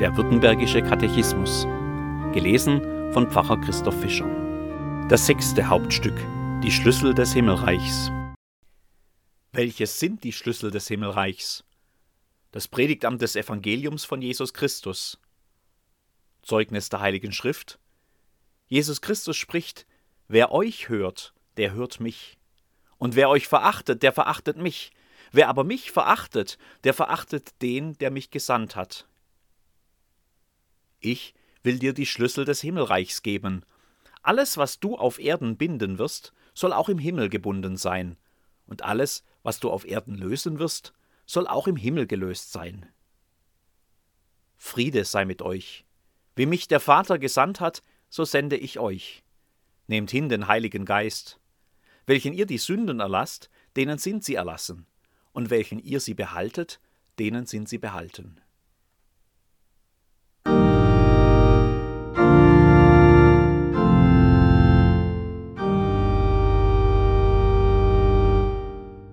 Der Württembergische Katechismus. Gelesen von Pfarrer Christoph Fischer. Das sechste Hauptstück. Die Schlüssel des Himmelreichs. Welches sind die Schlüssel des Himmelreichs? Das Predigtamt des Evangeliums von Jesus Christus. Zeugnis der Heiligen Schrift. Jesus Christus spricht: Wer euch hört, der hört mich. Und wer euch verachtet, der verachtet mich. Wer aber mich verachtet, der verachtet den, der mich gesandt hat. Ich will dir die Schlüssel des Himmelreichs geben. Alles, was du auf Erden binden wirst, soll auch im Himmel gebunden sein, und alles, was du auf Erden lösen wirst, soll auch im Himmel gelöst sein. Friede sei mit euch. Wie mich der Vater gesandt hat, so sende ich euch. Nehmt hin den Heiligen Geist. Welchen ihr die Sünden erlasst, denen sind sie erlassen, und welchen ihr sie behaltet, denen sind sie behalten.